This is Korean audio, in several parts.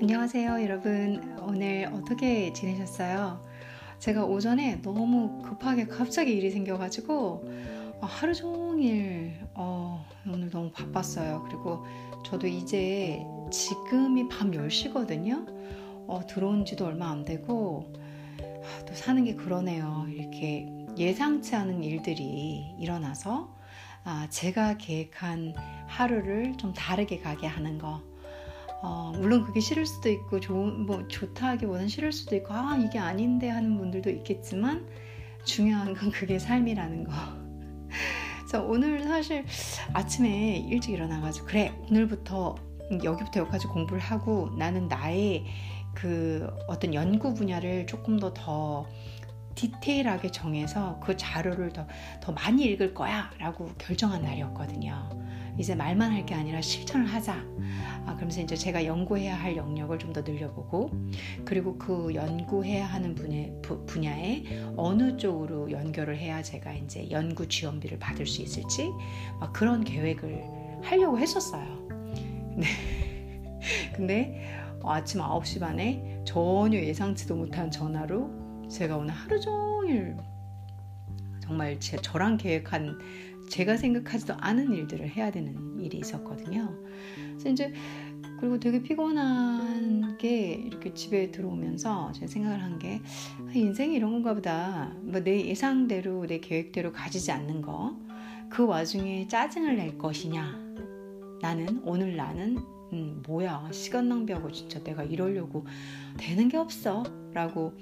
안녕하세요, 여러분. 오늘 어떻게 지내셨어요? 제가 오전에 너무 급하게 갑자기 일이 생겨가지고 어, 하루 종일 어, 오늘 너무 바빴어요. 그리고 저도 이제 지금이 밤 10시거든요. 어, 들어온 지도 얼마 안 되고 아, 또 사는 게 그러네요. 이렇게 예상치 않은 일들이 일어나서 아, 제가 계획한 하루를 좀 다르게 가게 하는 거. 어, 물론 그게 싫을 수도 있고 좋은 뭐 좋다 하기보다는 싫을 수도 있고 아 이게 아닌데 하는 분들도 있겠지만 중요한 건 그게 삶이라는 거. 그래서 오늘 사실 아침에 일찍 일어나가지고 그래 오늘부터 여기부터 여기까지 공부를 하고 나는 나의 그 어떤 연구 분야를 조금 더더 디테일하게 정해서 그 자료를 더, 더 많이 읽을 거야 라고 결정한 날이었거든요. 이제 말만 할 게 아니라 실천을 하자. 아, 그러면서 이제 제가 연구해야 할 영역을 좀 더 늘려보고, 그리고 그 연구해야 하는 분야, 분야에 어느 쪽으로 연결을 해야 제가 이제 연구 지원비를 받을 수 있을지, 막 그런 계획을 하려고 했었어요. 네. 근데 아침 9시 반에 전혀 예상치도 못한 전화로 제가 오늘 하루 종일 정말 제, 저랑 계획한 제가 생각하지도 않은 일들을 해야 되는 일이 있었거든요. 그래서 이제 그리고 되게 피곤한 게 이렇게 집에 들어오면서 제가 생각을 한 게 인생이 이런 건가 보다. 뭐 내 예상대로 내 계획대로 가지지 않는 거. 그 와중에 짜증을 낼 것이냐. 나는 오늘 나는 음, 뭐야 시간 낭비하고 진짜 내가 이러려고 되는 게 없어 라고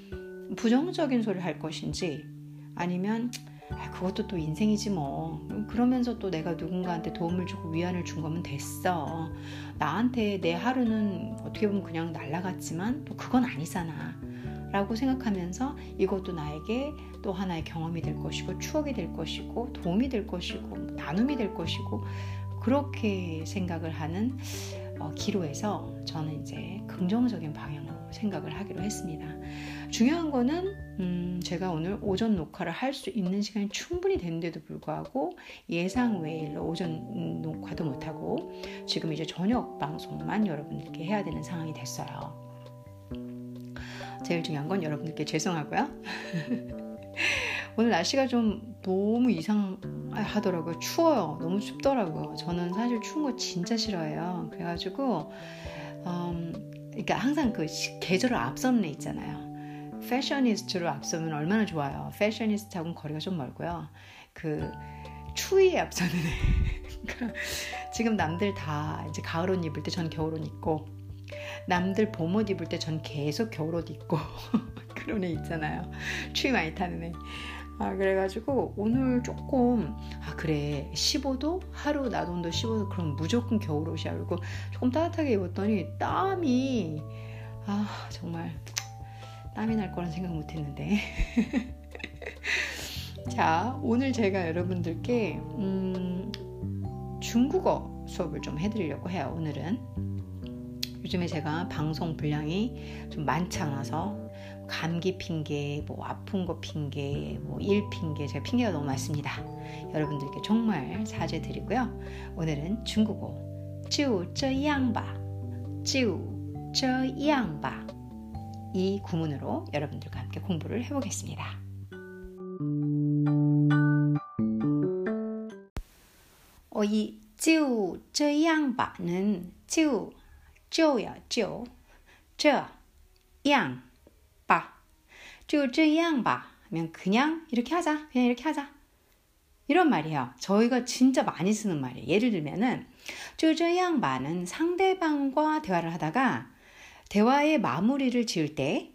부정적인 소리를 할 것인지 아니면 아, 그것도 또 인생이지 뭐. 그러면서 또 내가 누군가한테 도움을 주고 위안을 준 거면 됐어. 나한테 내 하루는 어떻게 보면 그냥 날라갔지만 또 그건 아니잖아. 라고 생각하면서 이것도 나에게 또 하나의 경험이 될 것이고 추억이 될 것이고 도움이 될 것이고 나눔이 될 것이고 그렇게 생각을 하는 어, 기로에서 저는 이제 긍정적인 방향으로 생각을 하기로 했습니다. 중요한 거는 음, 제가 오늘 오전 녹화를 할 수 있는 시간이 충분히 됐는데도 불구하고 예상 외일로 오전 녹화도 못하고 지금 이제 저녁 방송만 여러분들께 해야 되는 상황이 됐어요. 제일 중요한 건 여러분들께 죄송하고요. 오늘 날씨가 좀 너무 이상하더라고요. 추워요. 너무 춥더라고요. 저는 사실 추운 거 진짜 싫어해요. 그래가지고 음, 그러니까 항상 그 계절을 앞서는 애 있잖아요. 패셔니스트로 앞서면 얼마나 좋아요. 패셔니스트하고는 거리가 좀 멀고요. 그 추위에 앞서는 지금 남들 다 이제 가을 옷 입을 때 전 겨울 옷 입고 남들 봄 옷 입을 때 전 계속 겨울 옷 입고 그런 애 있잖아요. 추위 많이 타는 애. 아, 그래가지고 오늘 조금 아 그래 15도 하루 낮 온도 15도 그럼 무조건 겨울옷이야 그리고 조금 따뜻하게 입었더니 땀이 아 정말 땀이 날 거란 생각 못했는데 자 오늘 제가 여러분들께 음, 중국어 수업을 좀 해드리려고 해요 오늘은 요즘에 제가 방송 분량이 좀 많지 않아서 감기 핑계, 뭐 아픈 거 핑계, 뭐 일 핑계, 제가 핑계가 너무 많습니다. 여러분들께 정말 사죄드리고요. 오늘은 중국어 就这样吧,就这样吧 이 구문으로 여러분들과 함께 공부를 해보겠습니다. 어, 이 쯔우, 쯔양바는 쯔우, 쯔야, 쯔우, 쯔양바, 쯔우, 쯔양바 하면 그냥 이렇게 하자, 그냥 이렇게 하자. 이런 말이에요. 저희가 진짜 많이 쓰는 말이에요. 예를 들면은 쯔, 쯔양바는 상대방과 대화를 하다가 대화의 마무리를 지을 때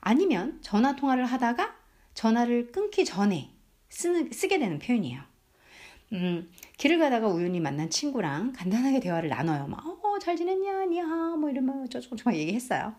아니면 전화 통화를 하다가 전화를 끊기 전에 쓰는, 쓰게 되는 표현이에요. 음, 길을 가다가 우연히 만난 친구랑 간단하게 대화를 나눠요. 막, 어, 잘 지냈냐, 니하, 뭐말 어쩌고 저쩌고 얘기했어요.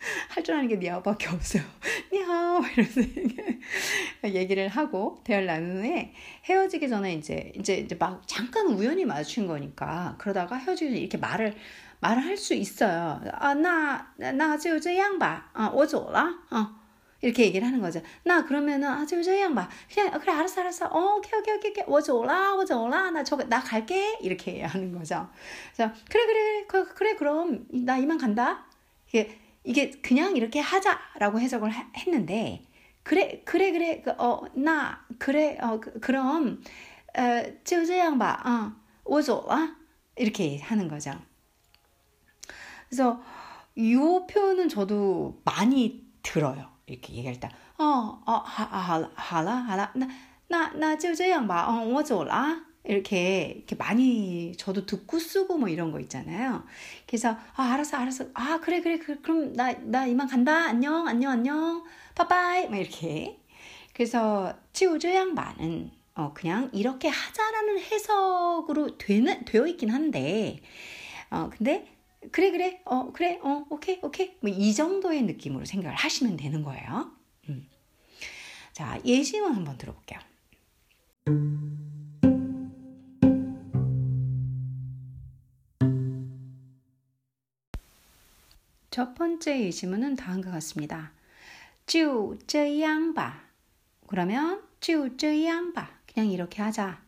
할 줄 아는 게 니하오밖에 없어요. 니하오 이러면서 얘기를 하고 대화를 나눈 후에 헤어지기 전에 이제 이제 이제 막 잠깐 우연히 마주친 거니까 그러다가 헤어지기 전에 이렇게 말을 말을 할 수 있어요. 아, 나, 나, 저, 저 양반, 아, 오조라, 어. 이렇게 얘기를 하는 거죠. 나 그러면은 아, 저, 저 양반, 그냥 그래 알았어, 알았어, 어, 오케이, 오케이, 오케이, 오케이. 오조라, 오조라, 나 저, 나 갈게 이렇게 하는 거죠. 그래서 그래, 그래, 그래, 그, 그래, 그럼 나 이만 간다. 이게 이게 그냥 이렇게 하자라고 해석을 하, 했는데 그래, 그래, 그래, 그, 어, 나 그래, 어, 그, 그럼 어, 저, 저 양반, 어, 오조라 이렇게 하는 거죠. 그래서 이 표현은 저도 많이 들어요. 이렇게 얘기할 때, 어, 어, 하, 아, 하, 하라, 하라, 나, 나, 나, 저这样 봐, 어, 뭐 워줘라. 이렇게, 이렇게 많이 저도 듣고 쓰고 뭐 이런 거 있잖아요. 그래서, 아, 알았어, 알았어. 아, 그래, 그래, 그, 그럼 나, 나 이만 간다. 안녕, 안녕, 안녕. 빠빠이. 막 이렇게. 그래서, 치우저 양반은, 어, 그냥 이렇게 하자라는 해석으로 되는, 되어 있긴 한데, 어, 근데 그래 그래 어 그래 어 오케이 오케이 뭐 이 정도의 느낌으로 생각을 하시면 되는 거예요. 음. 자 예시문 한번 들어볼게요. 첫 번째 예시문은 다음과 같습니다. 就这样吧 그러면 就这样吧 그냥 이렇게 하자.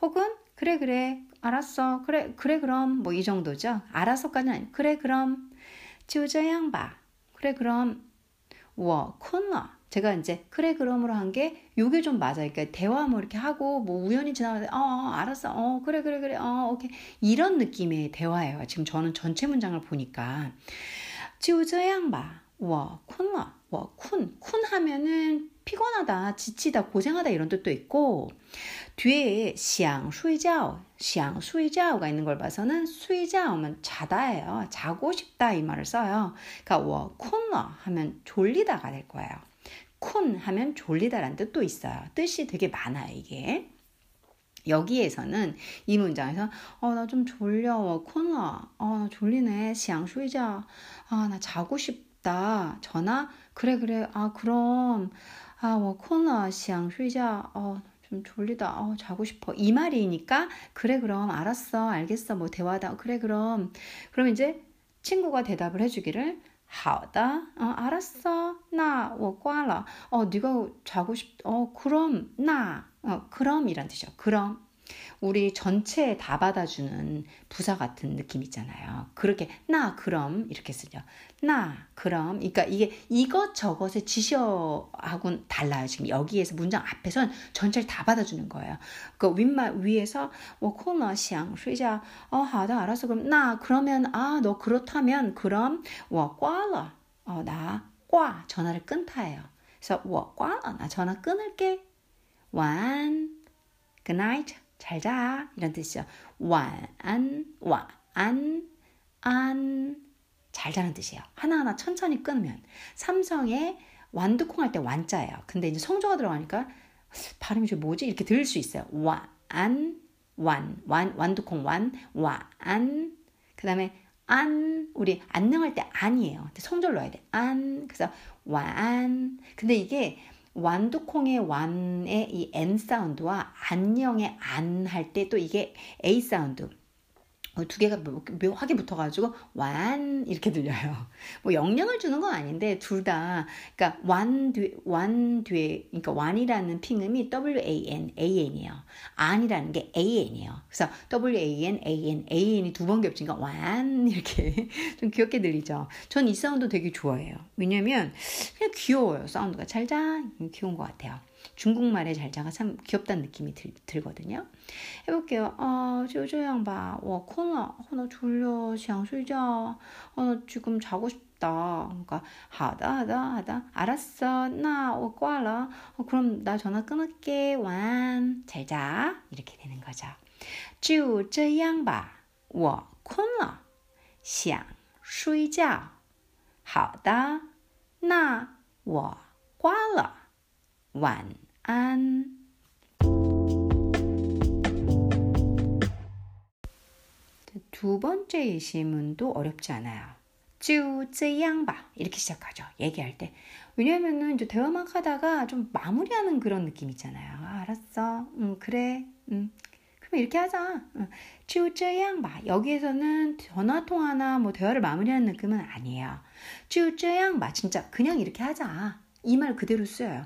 혹은 그래 그래 알았어. 그래, 그래, 그럼. 뭐 이 정도죠. 알아서까지 아니. 그래, 그럼. 조저양바. 그래, 그럼. 워, 콘너. 제가 이제, 그래, 그럼으로 한 게, 요게 좀 맞아요. 그러니까 대화 뭐 이렇게 하고, 뭐 우연히 지나가는데, 어, 어, 알았어. 어, 그래, 그래, 그래. 어, 오케이. 이런 느낌의 대화예요. 지금 저는 전체 문장을 보니까. 조저양바. 워, 콘너. 워, 쿤. 쿤 하면은 피곤하다, 지치다, 고생하다 이런 뜻도 있고 뒤에 想睡觉,想睡觉가 있는 걸 봐서는 睡觉면 자다예요. 자고 싶다 이 말을 써요. 그러니까 我困了 하면 졸리다가 될 거예요. 쿤 하면 졸리다라는 뜻도 있어요. 뜻이 되게 많아요, 이게. 여기에서는 이 문장에서 어 나 좀 졸려 콘라 어나 졸리네 想睡觉아나 자고 싶다 전화 그래 그래 아 그럼 아, 뭐 코너 想睡觉. 어, 좀 졸리다. 어, 자고 싶어. 이 말이니까 그래 그럼 알았어. 알겠어. 뭐 대화다. 그래 그럼 그럼 이제 친구가 대답을 해 주기를 好的. 어, 알았어. 나, 我挂了. 어, 네가 자고 싶. 어, 그럼 나. 어, 그럼이란 뜻이요. 그럼 우리 전체 다 받아주는 부사 같은 느낌 있잖아요. 그렇게 나 그럼 이렇게 쓰죠. 나 그럼 그러니까 이게 이것 저것의 지시어하고 달라요. 지금 여기에서 문장 앞에선 전체를 다 받아주는 거예요. 그 윗말 위에서 뭐, 워코너샹 쉬자 어 하다 알아서 그럼 나 그러면 아 너 그렇다면 그럼 워 꽈라 어나 꽈 전화를 끊다예요. 그래서 워 꽈라 나 전화 끊을게 완 good night 잘 자. 이런 뜻이죠. 완안, 완안, 안. 잘 자는 뜻이에요. 하나하나 천천히 끊으면. 삼성의 완두콩 할 때 완자예요. 근데 이제 성조가 들어가니까 발음이 좀 뭐지? 이렇게 들을 수 있어요. 완, 완, 완, 완두콩 완, 완. 그 다음에 안, 우리 안녕할 때 안이에요. 성조를 넣어야 돼. 안. 그래서 완. 근데 이게 완두콩의 완의 이 N 사운드와 안녕의 안 할 때 또 이게 A 사운드. 어, 두 개가 묘하게 붙어가지고 완 이렇게 들려요. 뭐 영향을 주는 건 아닌데 둘 다 그러니까 완 뒤, 완 뒤에 그러니까 완이라는 핑음이 W A N A N이에요. 안이라는 게 A N이에요. 그래서 W A N A N A N이 두 번 겹치니까 완 이렇게 좀 귀엽게 들리죠. 전 이 사운드 되게 좋아해요. 왜냐면 그냥 귀여워요. 사운드가 잘자 귀여운 것 같아요. 중국말의 잘자가 참 귀엽다는 느낌이 들, 들거든요. 해볼게요. 아, 就这样吧.我困了.나 졸려. 想睡觉. 어, 지금 자고 싶다. 그러니까 하다 하다 하다. 알았어. 나我挂了. 어, 그럼 나 전화 끊을게. 완. 잘 자. 이렇게 되는 거죠. 就这样吧，我困了，想睡觉。好的，那我挂了。 晚安。두 번째 질문도 어렵지 않아요. 쭈쯔양바 이렇게 시작하죠. 얘기할 때. 왜냐면은 이제 대화만 하다가 좀 마무리하는 그런 느낌 있잖아요. 아, 알았어. 음, 그래. 음. 그럼 이렇게 하자. 쭈쯔양바 음. 여기에서는 전화 통화나 뭐 대화를 마무리하는 느낌은 아니에요. 쭈쯔양바 진짜 그냥 이렇게 하자. 이 말 그대로 써요.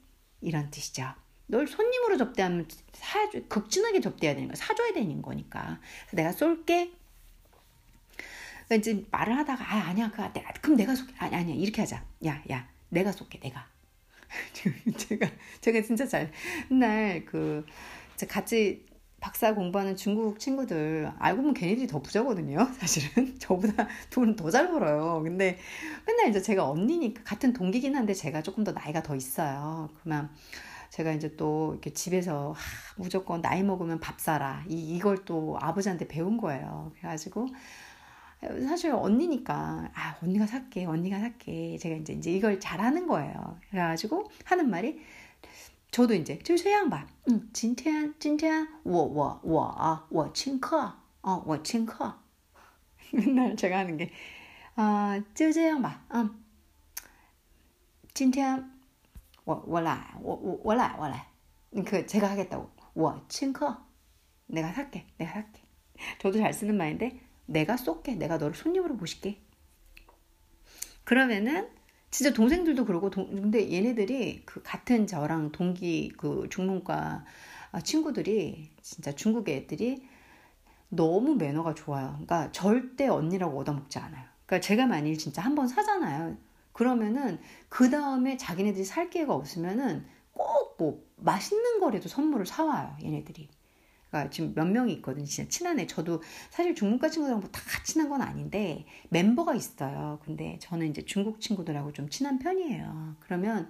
이런 뜻이죠. 널 손님으로 접대하면 사 극진하게 접대해야 되는 거야. 사줘야 되는 거니까. 내가 쏠게. 그러니까 이제 말을 하다가 아 아니야 그 내가 그럼 내가 쏠게. 아니 아니야 이렇게 하자. 야 야 내가 쏠게 내가. 제가 제가 진짜 잘 맨날 그 같이 박사 공부하는 중국 친구들 알고 보면 걔네들이 더 부자거든요. 사실은 저보다 돈은 더잘 벌어요. 근데 맨날 이제 제가 언니니까 같은 동기긴 한데 제가 조금 더 나이가 더 있어요. 그러면 제가 이제 또 이렇게 집에서 하, 무조건 나이 먹으면 밥 사라 이 이걸 또 아버지한테 배운 거예요. 그래가지고 사실 언니니까 아 언니가 살게 언니가 살게 제가 이제 이제 이걸 잘하는 거예요. 그래가지고 하는 말이 저도 이제 就这样吧. 응, 今天今天我我我我请客. 어, 我请客. 맨날 제가 하는 게 아, 就这样吧. 응. 今天我我来我我我来我来. 그 제가 하겠다고. 我请客. 내가 살게. 내가 살게. 저도 잘 쓰는 말인데 내가 쏠게. 내가 너를 손님으로 모실게. 그러면은 진짜 동생들도 그러고 동, 근데 얘네들이 그 같은 저랑 동기 그 중문과 아, 친구들이 진짜 중국 애들이 너무 매너가 좋아요. 그러니까 절대 언니라고 얻어먹지 않아요. 그러니까 제가 만일 진짜 한 번 사잖아요. 그러면은 그 다음에 자기네들이 살 기회가 없으면은 꼭 뭐 맛있는 거라도 선물을 사와요. 얘네들이. 지금 몇 명이 있거든요. 진짜 친한 애. 저도 사실 중국과 친구들하고 뭐다 친한 건 아닌데 멤버가 있어요. 근데 저는 이제 중국 친구들하고 좀 친한 편이에요. 그러면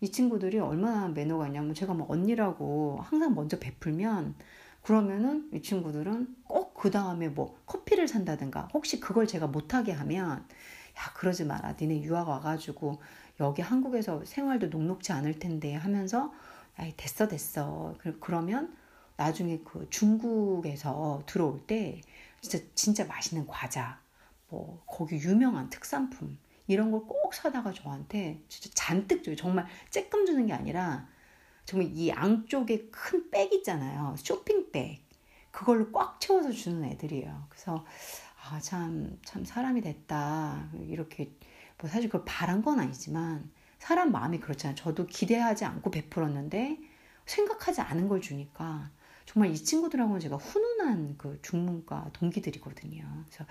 이 친구들이 얼마나 매너가 있냐면 제가 뭐 언니라고 항상 먼저 베풀면 그러면은 이 친구들은 꼭 그 다음에 뭐 커피를 산다든가 혹시 그걸 제가 못하게 하면 야 그러지 마라 니네 유학 와가지고 여기 한국에서 생활도 녹록지 않을 텐데 하면서 야 됐어 됐어 그러면 나중에 그 중국에서 들어올 때 진짜 진짜 맛있는 과자, 뭐 거기 유명한 특산품 이런 걸 꼭 사다가 저한테 진짜 잔뜩 줘요. 정말 쬐끔 주는 게 아니라 정말 이 양쪽에 큰 백 있잖아요. 쇼핑백. 그걸로 꽉 채워서 주는 애들이에요. 그래서 아, 참, 참 사람이 됐다. 이렇게, 뭐 사실 그걸 바란 건 아니지만, 사람 마음이 그렇잖아요. 저도 기대하지 않고 베풀었는데, 생각하지 않은 걸 주니까, 정말 이 친구들하고는 제가 훈훈한 그 중문과 동기들이거든요. 그래서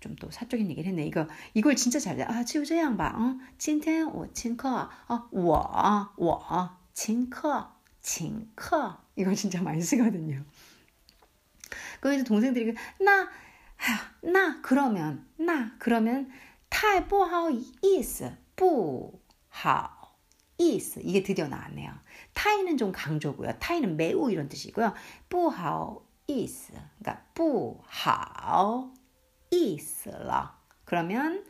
좀 또 사적인 얘기를 했네. 이거 이걸 진짜 잘 돼. 아, 就这样吧. 어, 今天我请客. 어, 我我请客请客. 이걸 진짜 많이 쓰거든요. 그래서 동생들이 나, 나 그러면 나 그러면 太不好意思不好 is 이게 드디어 나왔네요. 타이는 좀 강조고요. 타이는 매우 이런 뜻이고요. 부하오 is 그러니까 부하오 is了 그러면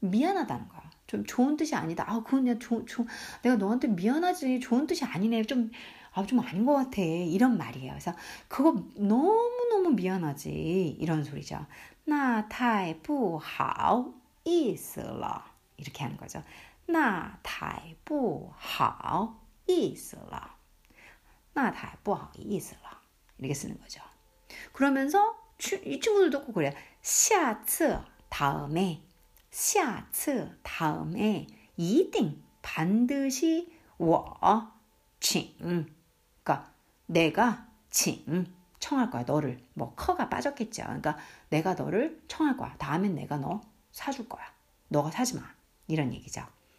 미안하다는 거야. 좀 좋은 뜻이 아니다. 아, 그건 내가 조, 조, 내가 너한테 미안하지. 좋은 뜻이 아니네. 좀, 아, 좀 아닌 것 같아. 이런 말이에요. 그래서 그거 너무너무 미안하지. 이런 소리죠. 나 타이 부하오 이슬러. 이렇게 하는 거죠. 那太不好意思了.那太不好意思了. 이렇게 쓰는 거죠. 그러면서 이 친구들도 꼭 그래. 下次 다음에 下次 다음에 一定 반드시 我请 그러니까 내가 请 청할 거야 너를 뭐 커가 빠졌겠죠. 그러니까 내가 너를 청할 거야. 다음엔 내가 너 사줄 거야. 너가 사지 마. 이런 얘기죠.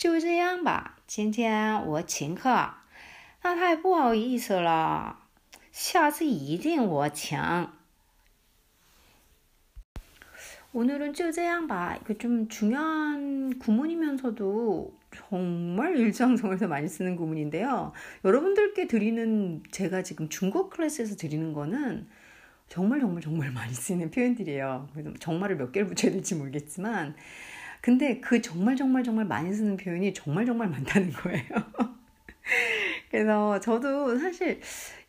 就这样吧，今天我请客。 那太不好意思了，下次一定我强。 오늘은 就这样吧. 이거 좀 중요한 구문이면서도 정말 일상생활에서 많이 쓰는 구문인데요. 여러분들께 드리는 제가 지금 중국 클래스에서 드리는 거는 정말 정말 정말 많이 쓰이는 표현들이에요. 그래서 정말을 몇 개를 붙여야 될지 모르겠지만 근데 그 정말 정말 정말 많이 쓰는 표현이 정말 정말 많다는 거예요. 그래서 저도 사실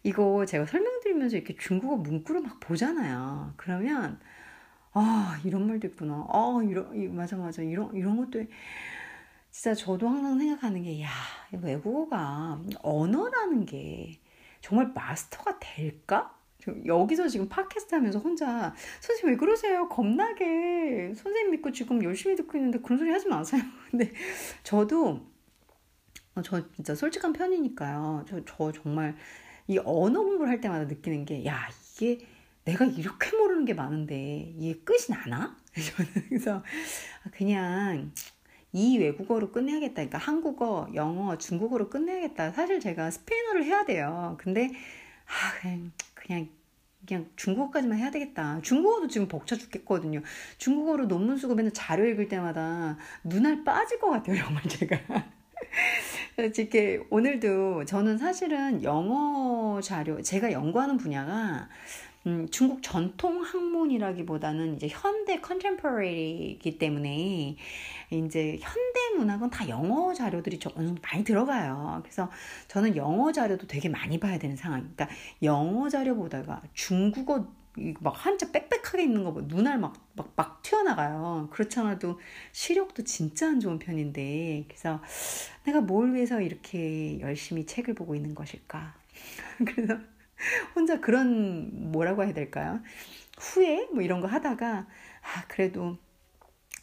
이거 제가 설명드리면서 이렇게 중국어 문구를 막 보잖아요. 그러면 아 이런 말도 있구나. 아 이런 맞아 맞아 이런 이런 것도 진짜 저도 항상 생각하는 게 야 외국어가 언어라는 게 정말 마스터가 될까? 여기서 지금 팟캐스트 하면서 혼자 선생님 왜 그러세요? 겁나게 선생님 믿고 지금 열심히 듣고 있는데 그런 소리 하지 마세요. 근데 저도 어, 저 진짜 솔직한 편이니까요. 저, 저 정말 이 언어 공부를 할 때마다 느끼는 게 야 이게 내가 이렇게 모르는 게 많은데 이게 끝이 나나? 저는 그래서 그냥 이 외국어로 끝내야겠다. 그러니까 한국어, 영어, 중국어로 끝내야겠다. 사실 제가 스페인어를 해야 돼요. 근데 아 그냥 그냥 그냥 중국어까지만 해야 되겠다. 중국어도 지금 벅차 죽겠거든요. 중국어로 논문 쓰고 맨날 자료 읽을 때마다 눈알 빠질 것 같아요, 정말 제가. 이렇게 오늘도 저는 사실은 영어 자료, 제가 연구하는 분야가 음, 중국 전통 학문이라기보다는 이제 현대 컨템퍼러리이기 때문에 이제 현대 문학은 다 영어 자료들이 좀 어느 정도 많이 들어가요. 그래서 저는 영어 자료도 되게 많이 봐야 되는 상황. 그러니까 영어 자료 보다가 중국어 막 한자 빽빽하게 있는 거 봐. 눈알 막, 막, 막 튀어나가요. 그렇잖아도 시력도 진짜 안 좋은 편인데. 그래서 내가 뭘 위해서 이렇게 열심히 책을 보고 있는 것일까. 그래서 혼자 그런 뭐라고 해야 될까요? 후회 뭐 이런 거 하다가 아 그래도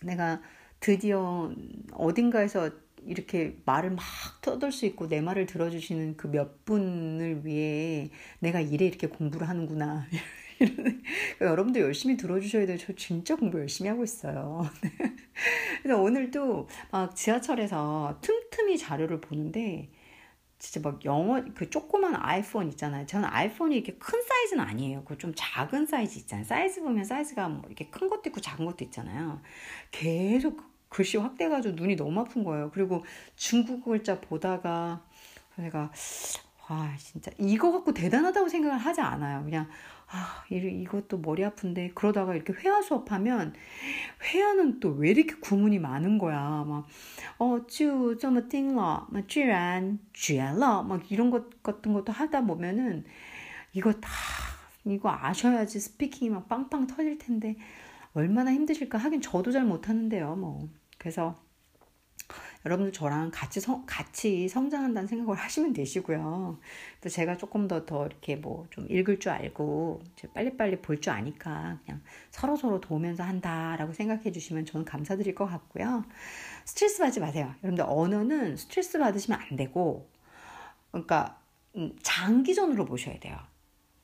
내가 드디어 어딘가에서 이렇게 말을 막 떠들 수 있고 내 말을 들어주시는 그 몇 분을 위해 내가 이래 이렇게 공부를 하는구나. 그러니까 여러분도 열심히 들어주셔야 돼요. 저 진짜 공부 열심히 하고 있어요. 그래서 오늘도 막 지하철에서 틈틈이 자료를 보는데 진짜 막 영어 그 조그만 아이폰 있잖아요. 저는 아이폰이 이렇게 큰 사이즈는 아니에요. 그 좀 작은 사이즈 있잖아요. 사이즈 보면 사이즈가 뭐 이렇게 큰 것도 있고 작은 것도 있잖아요. 계속 글씨 확대가지고 눈이 너무 아픈 거예요. 그리고 중국 글자 보다가 제가 아, 진짜 이거 갖고 대단하다고 생각을 하지 않아요. 그냥 아, 이것도 머리 아픈데 그러다가 이렇게 회화 수업하면 회화는 또 왜 이렇게 구문이 많은 거야. 막 어, 쭈, 저뭐 띵러, 막 쥐란, 쥐알러 막 이런 것 같은 것도 하다 보면은 이거 다 이거 아셔야지 스피킹이 막 빵빵 터질 텐데 얼마나 힘드실까 하긴 저도 잘 못하는데요. 뭐 그래서 여러분들 저랑 같이 성, 같이 성장한다는 생각을 하시면 되시고요. 또 제가 조금 더 더 이렇게 뭐 좀 읽을 줄 알고 빨리빨리 볼 줄 아니까 그냥 서로 서로 도우면서 한다라고 생각해 주시면 저는 감사드릴 것 같고요. 스트레스 받지 마세요. 여러분들 언어는 스트레스 받으시면 안 되고 그러니까 음, 장기전으로 보셔야 돼요.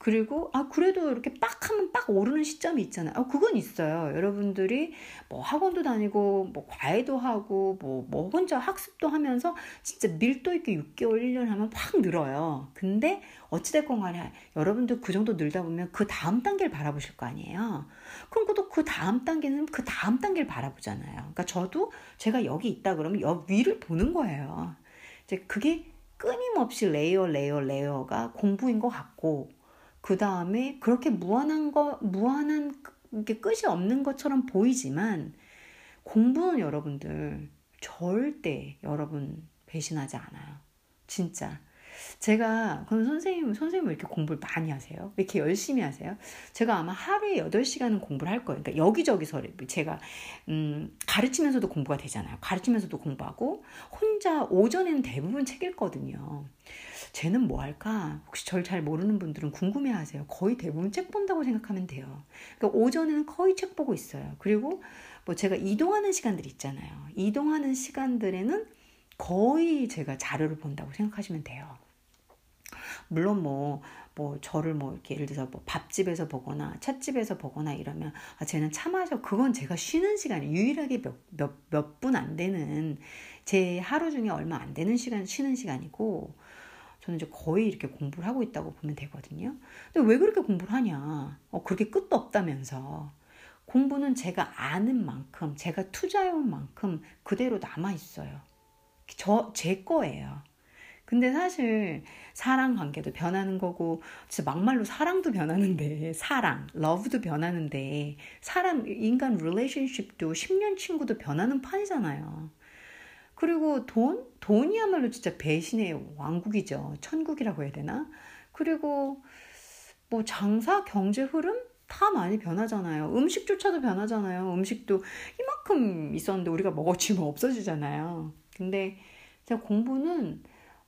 그리고 아 그래도 이렇게 빡 하면 빡 오르는 시점이 있잖아요. 아 그건 있어요. 여러분들이 뭐 학원도 다니고 뭐 과외도 하고 뭐뭐 뭐 혼자 학습도 하면서 진짜 밀도 있게 6개월 1년 하면 확 늘어요. 근데 어찌 됐건 간에 여러분들 그 정도 늘다 보면 그 다음 단계를 바라보실 거 아니에요. 그럼 또그 다음 단계는 그 다음 단계를 바라보잖아요. 그러니까 저도 제가 여기 있다 그러면 옆 위를 보는 거예요. 이제 그게 끊임없이 layer layer layer가 공부인 것 같고 그 다음에 그렇게 무한한 거, 무한한 게 끝이 없는 것처럼 보이지만 공부는 여러분들 절대 여러분 배신하지 않아요. 진짜. 제가 그럼 선생님 선생님 왜 이렇게 공부를 많이 하세요? 왜 이렇게 열심히 하세요? 제가 아마 하루에 8시간은 공부를 할 거예요. 그러니까 여기저기서 제가 음, 가르치면서도 공부가 되잖아요. 가르치면서도 공부하고 혼자 오전에는 대부분 책 읽거든요. 쟤는 뭐 할까? 혹시 절 잘 모르는 분들은 궁금해 하세요. 거의 대부분 책 본다고 생각하면 돼요. 그러니까 오전에는 거의 책 보고 있어요. 그리고 뭐 제가 이동하는 시간들 있잖아요. 이동하는 시간들에는 거의 제가 자료를 본다고 생각하시면 돼요. 물론 뭐, 뭐, 저를 뭐, 이렇게 예를 들어서 뭐 밥집에서 보거나 찻집에서 보거나 이러면, 아, 쟤는 차 마셔. 그건 제가 쉬는 시간이 유일하게 몇, 몇, 몇 분 안 되는, 제 하루 중에 얼마 안 되는 시간, 쉬는 시간이고, 저는 이제 거의 이렇게 공부를 하고 있다고 보면 되거든요. 근데 왜 그렇게 공부를 하냐? 어, 그렇게 끝도 없다면서. 공부는 제가 아는 만큼, 제가 투자해온 만큼 그대로 남아있어요. 저, 제 거예요. 근데 사실 사랑 관계도 변하는 거고 진짜 막말로 사랑도 변하는데 사랑, 러브도 변하는데 사람 인간 릴레이션십도 10년 친구도 변하는 판이잖아요. 그리고 돈? 돈이야말로 진짜 배신의 왕국이죠. 천국이라고 해야 되나? 그리고 뭐 장사, 경제 흐름 다 많이 변하잖아요. 음식조차도 변하잖아요. 음식도 이만큼 있었는데 우리가 먹어치면 없어지잖아요. 근데 제가 공부는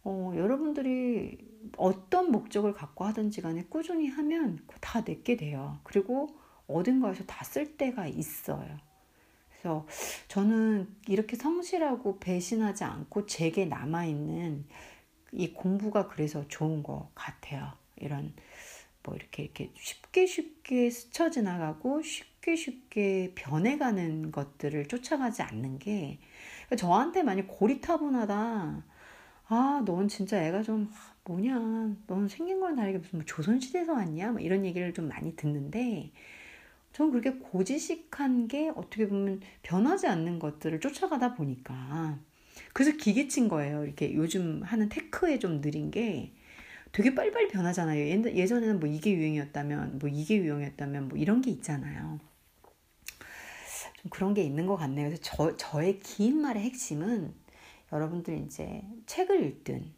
어, 여러분들이 어떤 목적을 갖고 하든지 간에 꾸준히 하면 다 내게 돼요. 그리고 어딘가에서 다 쓸 때가 있어요. 그래서 저는 이렇게 성실하고 배신하지 않고 제게 남아있는 이 공부가 그래서 좋은 것 같아요. 이런 뭐 이렇게 이렇게 쉽게 쉽게 스쳐 지나가고 쉽게 쉽게 변해가는 것들을 쫓아가지 않는 게 저한테 만약 고리타분하다 아, 넌 진짜 애가 좀 뭐냐, 넌 생긴 건 다르게 무슨 뭐 조선시대에서 왔냐, 뭐 이런 얘기를 좀 많이 듣는데, 저는 그렇게 고지식한 게 어떻게 보면 변하지 않는 것들을 쫓아가다 보니까, 그래서 기계친 거예요. 이렇게 요즘 하는 테크에 좀 느린 게 되게 빨리빨리 변하잖아요. 예전에는 뭐 이게 유행이었다면, 뭐 이게 유행이었다면, 뭐 이런 게 있잖아요. 좀 그런 게 있는 것 같네요. 그래서 저, 저의 긴 말의 핵심은 여러분들 이제 책을 읽든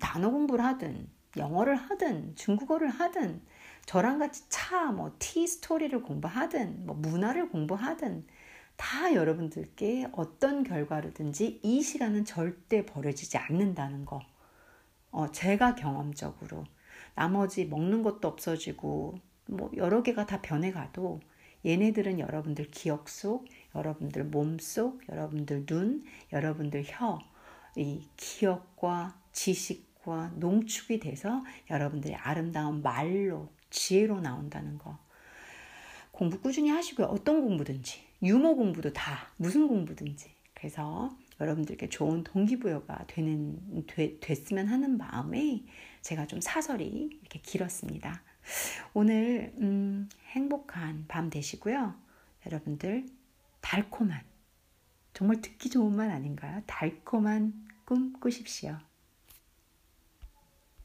단어 공부를 하든 영어를 하든 중국어를 하든 저랑 같이 차, 뭐, 티 스토리를 공부하든, 뭐, 문화를 공부하든, 다 여러분들께 어떤 결과로든지 이 시간은 절대 버려지지 않는다는 거. 어, 제가 경험적으로. 나머지 먹는 것도 없어지고, 뭐, 여러 개가 다 변해가도 얘네들은 여러분들 기억 속, 여러분들 몸 속, 여러분들 눈, 여러분들 혀, 이 기억과 지식과 농축이 돼서 여러분들의 아름다운 말로, 지혜로 나온다는 거. 공부 꾸준히 하시고요. 어떤 공부든지. 유머 공부도 다, 무슨 공부든지. 그래서 여러분들께 좋은 동기부여가 되는, 되, 됐으면 하는 마음에 제가 좀 사설이 이렇게 길었습니다. 오늘 음, 행복한 밤 되시고요. 여러분들 달콤한 정말 듣기 좋은 말 아닌가요? 달콤한 꿈 꾸십시오.